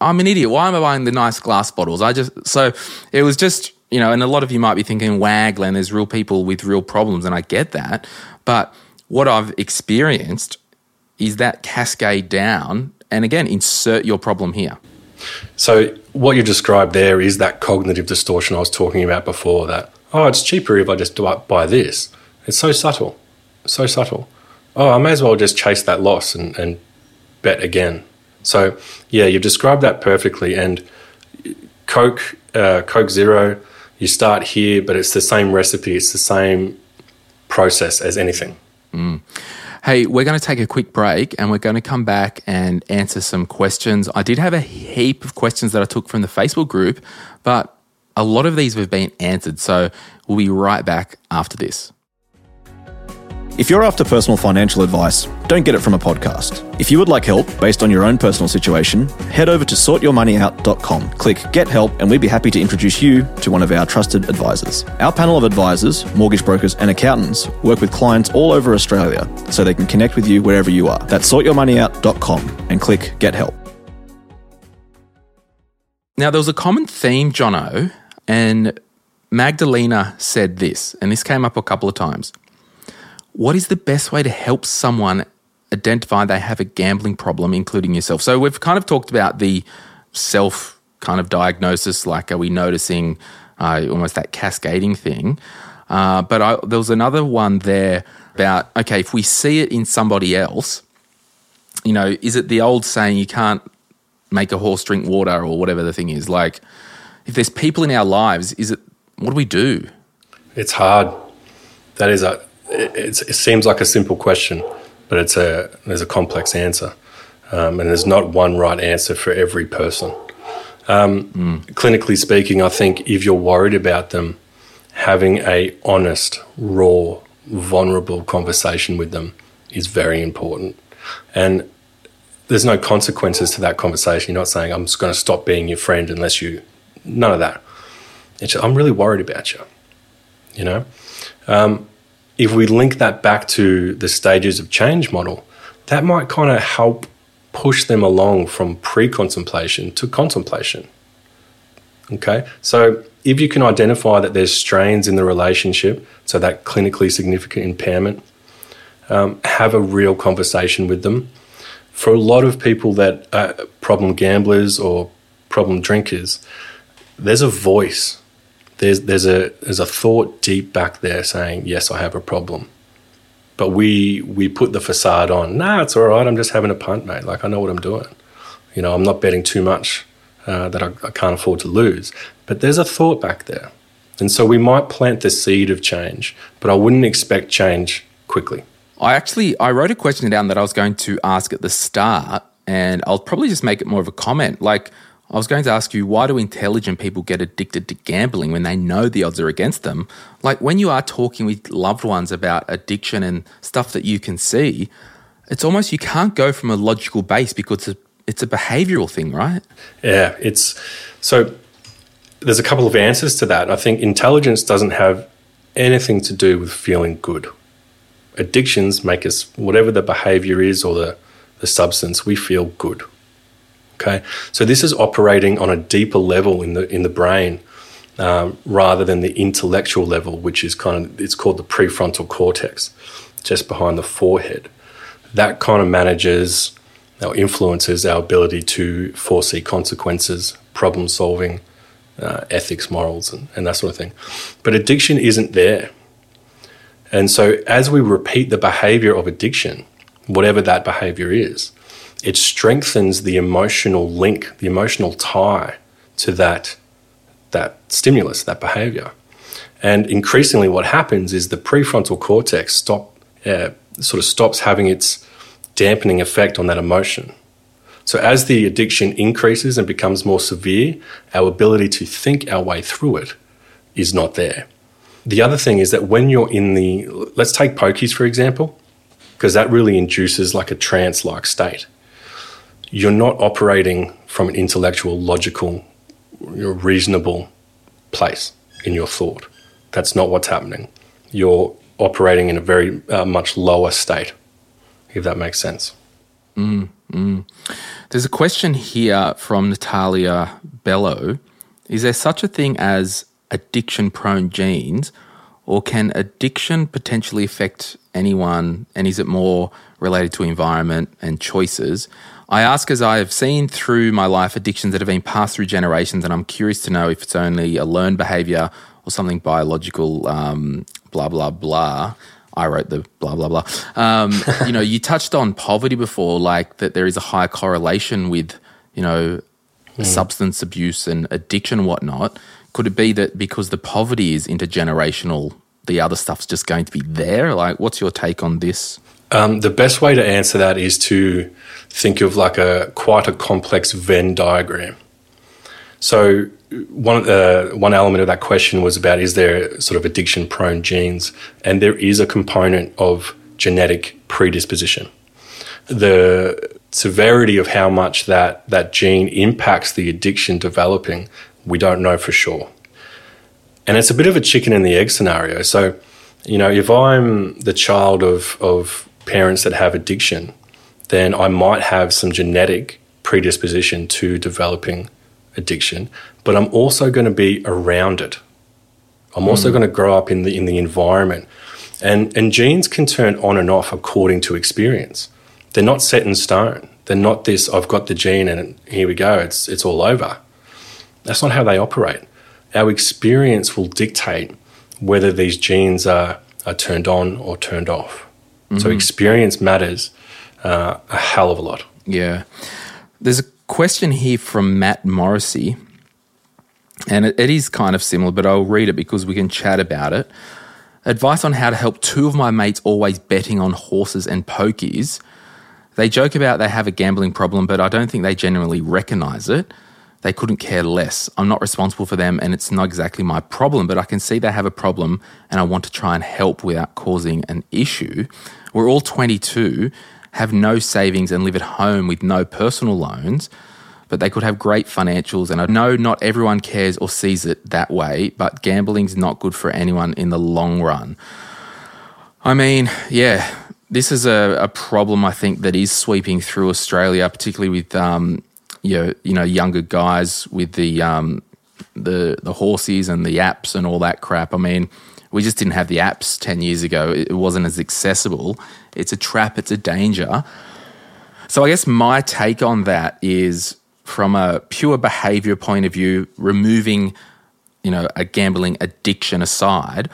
I'm an idiot. Why am I buying the nice glass bottles? I just so it was just you know, and a lot of you might be thinking, "Wow, Glen, there's real people with real problems," and I get that. But what I've experienced is that cascade down, and again, insert your problem here. So what you described there is that cognitive distortion I was talking about before. That oh, it's cheaper if I just buy this. It's so subtle, so subtle oh, I may as well just chase that loss and, and bet again. So, yeah, you've described that perfectly. And Coke, uh, Coke Zero, you start here, but it's the same recipe, it's the same process as anything. Mm. Hey, we're going to take a quick break and we're going to come back and answer some questions. I did have a heap of questions that I took from the Facebook group, but a lot of these have been answered. So we'll be right back after this. If you're after personal financial advice, don't get it from a podcast. If you would like help based on your own personal situation, head over to sortyourmoneyout.com, click Get Help, and we'd be happy to introduce you to one of our trusted advisors. Our panel of advisors, mortgage brokers, and accountants work with clients all over Australia so they can connect with you wherever you are. That's sortyourmoneyout.com and click Get Help. Now, there was a common theme, Jono, and Magdalena said this, and this came up a couple of times. What is the best way to help someone identify they have a gambling problem, including yourself? So we've kind of talked about the self kind of diagnosis, like are we noticing uh, almost that cascading thing? Uh, but I, there was another one there about okay, if we see it in somebody else, you know, is it the old saying you can't make a horse drink water or whatever the thing is? Like, if there's people in our lives, is it what do we do? It's hard. That is a. It, it seems like a simple question, but it's a there's a complex answer, um, and there's not one right answer for every person. Um, mm. Clinically speaking, I think if you're worried about them, having a honest, raw, vulnerable conversation with them is very important, and there's no consequences to that conversation. You're not saying I'm just going to stop being your friend unless you. None of that. It's I'm really worried about you. You know, um, if we link that back to the stages of change model, that might kind of help push them along from pre-contemplation to contemplation. Okay, so if you can identify that there's strains in the relationship, so that clinically significant impairment, um, have a real conversation with them for a lot of people that are problem gamblers or problem drinkers, there's a voice. There's there's a there's a thought deep back there saying, Yes, I have a problem. But we we put the facade on, nah, it's all right, I'm just having a punt, mate. Like I know what I'm doing. You know, I'm not betting too much uh, that I, I can't afford to lose. But there's a thought back there. And so we might plant the seed of change, but I wouldn't expect change quickly. I actually I wrote a question down that I was going to ask at the start, and I'll probably just make it more of a comment. Like I was going to ask you, why do intelligent people get addicted to gambling when they know the odds are against them? Like when you are talking with loved ones about addiction and stuff that you can see, it's almost you can't go from a logical base because it's a behavioral thing, right? Yeah, it's so. There's a couple of answers to that. I think intelligence doesn't have anything to do with feeling good addictions make us, whatever the behavior is or the, the substance, we feel good. Okay, so this is operating on a deeper level in the in the brain um, rather than the intellectual level, which is kind of it's called the prefrontal cortex, just behind the forehead. That kind of manages or influences our ability to foresee consequences, problem solving, uh, ethics, morals, and, and that sort of thing. But addiction isn't there. And so, as we repeat the behavior of addiction, whatever that behavior is, it strengthens the emotional link, the emotional tie to that, that stimulus, that behavior. And increasingly, what happens is the prefrontal cortex stop, uh, sort of stops having its dampening effect on that emotion. So, as the addiction increases and becomes more severe, our ability to think our way through it is not there. The other thing is that when you're in the, let's take pokies for example, because that really induces like a trance like state. You're not operating from an intellectual, logical, reasonable place in your thought. That's not what's happening. You're operating in a very uh, much lower state, if that makes sense. Mm, mm. There's a question here from Natalia Bello. Is there such a thing as addiction prone genes, or can addiction potentially affect anyone? And is it more related to environment and choices? I ask as I have seen through my life addictions that have been passed through generations, and I'm curious to know if it's only a learned behavior or something biological, um, blah, blah, blah. I wrote the blah, blah, blah. Um, you know, you touched on poverty before, like that there is a high correlation with, you know, mm. substance abuse and addiction and whatnot. Could it be that because the poverty is intergenerational, the other stuff's just going to be there? Like, what's your take on this? Um, the best way to answer that is to think of like a quite a complex Venn diagram. So one uh, one element of that question was about is there sort of addiction prone genes, and there is a component of genetic predisposition. The severity of how much that that gene impacts the addiction developing we don't know for sure. And it's a bit of a chicken and the egg scenario. So, you know, if I'm the child of, of parents that have addiction, then I might have some genetic predisposition to developing addiction, but I'm also going to be around it. I'm also mm. going to grow up in the in the environment. And and genes can turn on and off according to experience. They're not set in stone. They're not this I've got the gene and here we go. It's it's all over. That's not how they operate. Our experience will dictate whether these genes are, are turned on or turned off. Mm-hmm. So experience matters uh, a hell of a lot. Yeah. There's a question here from Matt Morrissey. and it, it is kind of similar, but I'll read it because we can chat about it. Advice on how to help two of my mates always betting on horses and pokies. They joke about they have a gambling problem, but I don't think they genuinely recognize it. They couldn't care less. I'm not responsible for them, and it's not exactly my problem, but I can see they have a problem, and I want to try and help without causing an issue. We're all 22, have no savings, and live at home with no personal loans but they could have great financials. And I know not everyone cares or sees it that way, but gambling's not good for anyone in the long run. I mean, yeah, this is a, a problem I think that is sweeping through Australia, particularly with um, you know, you know younger guys with the um, the the horses and the apps and all that crap. I mean, we just didn't have the apps ten years ago. It wasn't as accessible. It's a trap. It's a danger. So I guess my take on that is from a pure behavior point of view, removing, you know, a gambling addiction aside,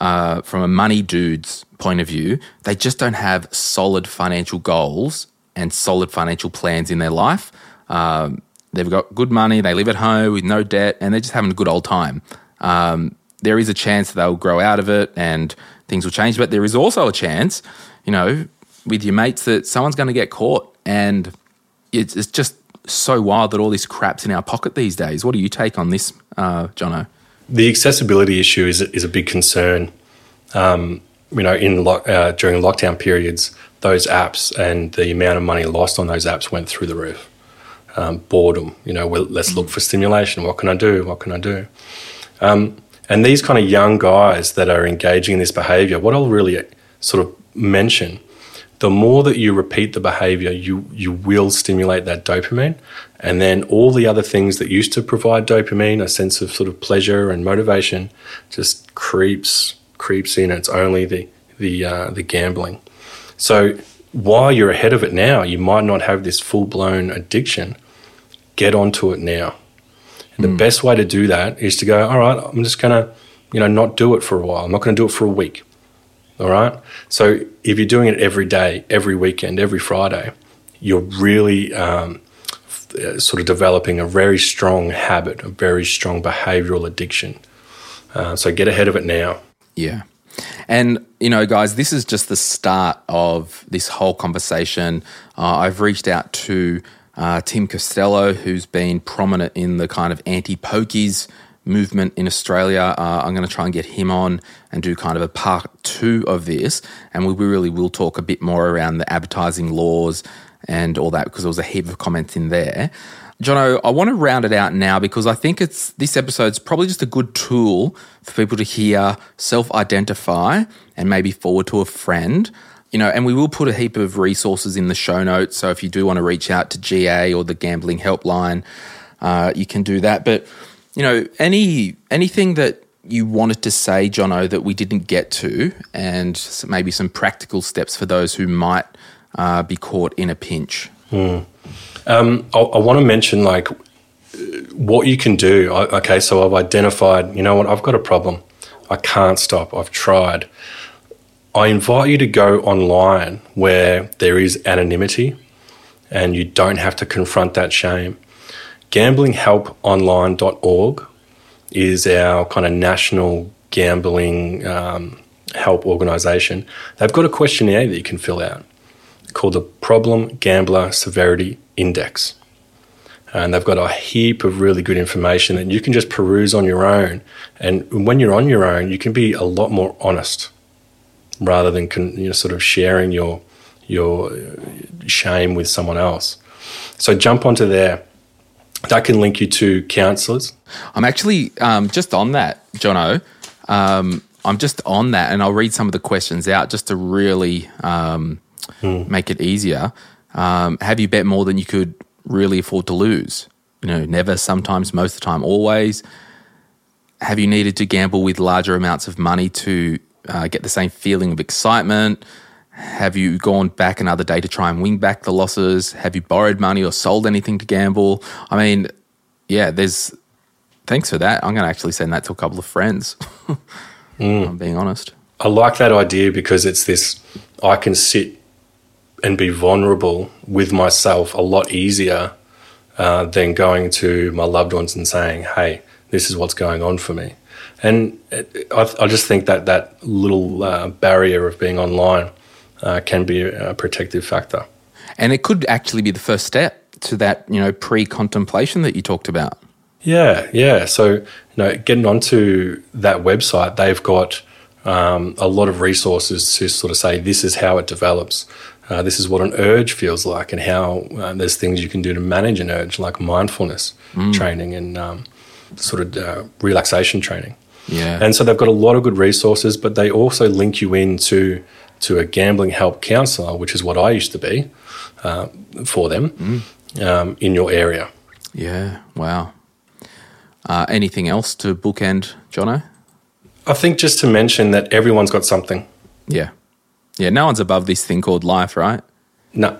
uh, from a money dude's point of view, they just don't have solid financial goals and solid financial plans in their life. Um, they've got good money, they live at home with no debt, and they're just having a good old time. Um, there is a chance that they'll grow out of it and things will change, but there is also a chance, you know, with your mates that someone's going to get caught, and it's, it's just so wild that all this crap's in our pocket these days. What do you take on this, uh, Jono? The accessibility issue is is a big concern. Um, you know, in lo- uh, during lockdown periods, those apps and the amount of money lost on those apps went through the roof. Um, boredom, you know, well, let's look for stimulation. What can I do? What can I do? Um, and these kind of young guys that are engaging in this behavior, what I'll really sort of mention the more that you repeat the behavior, you you will stimulate that dopamine, and then all the other things that used to provide dopamine, a sense of sort of pleasure and motivation, just creeps creeps in. It's only the the uh, the gambling. So while you're ahead of it now, you might not have this full blown addiction. Get onto it now. And mm. the hmm. best way to do that is to go. All right, I'm just gonna, you know, not do it for a while. I'm not going to do it for a week. All right. So if you're doing it every day, every weekend, every Friday, you're really um, sort of developing a very strong habit, a very strong behavioral addiction. Uh, so get ahead of it now. Yeah. And, you know, guys, this is just the start of this whole conversation. Uh, I've reached out to uh, Tim Costello, who's been prominent in the kind of anti pokies movement in Australia. Uh, I'm going to try and get him on and do kind of a part two of this. And we really will talk a bit more around the advertising laws and all that because there was a heap of comments in there. Jono, I want to round it out now because I think it's this episode's probably just a good tool for people to hear, self-identify, and maybe forward to a friend. You know, and we will put a heap of resources in the show notes. So if you do want to reach out to GA or the gambling helpline, uh, you can do that. But you know, any anything that you wanted to say, Jono, that we didn't get to, and maybe some practical steps for those who might uh, be caught in a pinch. Mm. Um, I, I want to mention like what you can do. I, okay, so I've identified. You know what? I've got a problem. I can't stop. I've tried. I invite you to go online where there is anonymity and you don't have to confront that shame gamblinghelponline.org is our kind of national gambling um, help organisation. They've got a questionnaire that you can fill out called the Problem Gambler Severity Index. And they've got a heap of really good information that you can just peruse on your own. And when you're on your own, you can be a lot more honest rather than you know, sort of sharing your your shame with someone else. So jump onto there that can link you to counsellors. I'm actually um, just on that, Jono. Um, I'm just on that, and I'll read some of the questions out just to really um, mm. make it easier. Um, have you bet more than you could really afford to lose? You know, never, sometimes, most of the time, always. Have you needed to gamble with larger amounts of money to uh, get the same feeling of excitement? Have you gone back another day to try and win back the losses? Have you borrowed money or sold anything to gamble? I mean, yeah, there's. Thanks for that. I'm going to actually send that to a couple of friends. mm. I'm being honest. I like that idea because it's this I can sit and be vulnerable with myself a lot easier uh, than going to my loved ones and saying, hey, this is what's going on for me. And it, I, I, just think that that little uh, barrier of being online uh, can be a, protective factor. And it could actually be the first step to that, you know, pre-contemplation that you talked about. Yeah, yeah. So, you know, getting onto that website, they've got um, a lot of resources to sort of say this is how it develops. Uh, this is what an urge feels like, and how uh, there's things you can do to manage an urge, like mindfulness mm. training and um, sort of uh, relaxation training. Yeah. And so they've got a lot of good resources, but they also link you into to a gambling help counselor, which is what I used to be uh, for them mm. um, in your area. Yeah. Wow. Uh, anything else to bookend, Jono? I think just to mention that everyone's got something. Yeah. Yeah. No one's above this thing called life, right? No.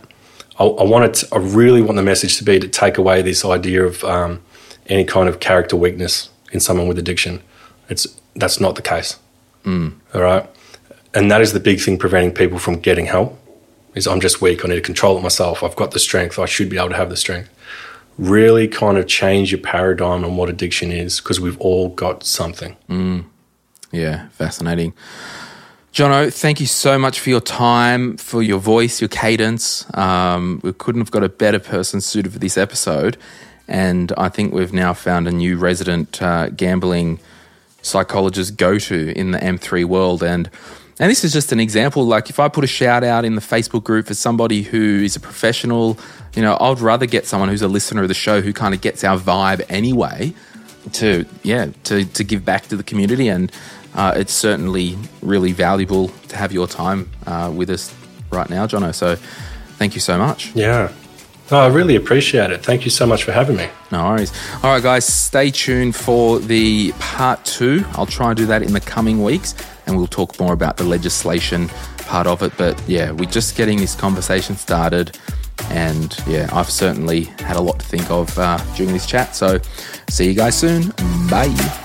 I, I want it. To, I really want the message to be to take away this idea of um, any kind of character weakness in someone with addiction. It's that's not the case. Mm. All right, and that is the big thing preventing people from getting help. Is I'm just weak. I need to control it myself. I've got the strength. I should be able to have the strength. Really, kind of change your paradigm on what addiction is because we've all got something. Mm. Yeah, fascinating. Jono, thank you so much for your time, for your voice, your cadence. Um, we couldn't have got a better person suited for this episode. And I think we've now found a new resident uh, gambling psychologist go to in the M3 world. And and this is just an example. Like if I put a shout out in the Facebook group for somebody who is a professional, you know, I'd rather get someone who's a listener of the show who kind of gets our vibe anyway to yeah to to give back to the community and uh, it's certainly really valuable to have your time uh, with us right now, Jono. So thank you so much. Yeah, Oh, I really appreciate it. Thank you so much for having me. No worries. All right, guys, stay tuned for the part two. I'll try and do that in the coming weeks, and we'll talk more about the legislation part of it. But yeah, we're just getting this conversation started. And yeah, I've certainly had a lot to think of uh, during this chat. So see you guys soon. Bye.